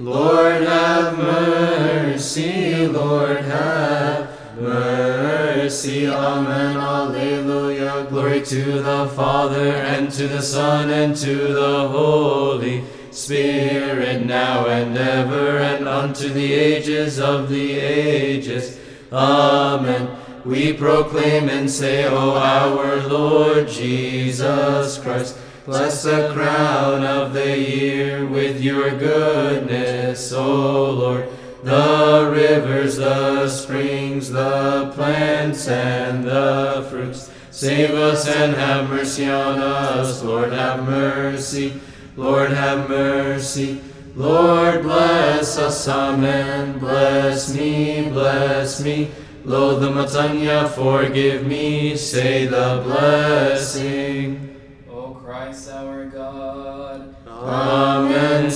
Lord have mercy, Lord have mercy. Amen, Alleluia. Glory to the Father, and to the Son, and to the Holy Spirit, now and ever, and unto the ages of the ages. Amen. We proclaim and say, O our Lord Jesus Christ, bless the crown of the year with your goodness, O Lord. The rivers, the springs, the plants, and the fruits. Save us and have mercy on us, Lord, have mercy. Lord, have mercy. Lord, bless us, Amen. Bless me, bless me. Lo the metanoia, forgive me, say the blessing. Christ our God, Amen,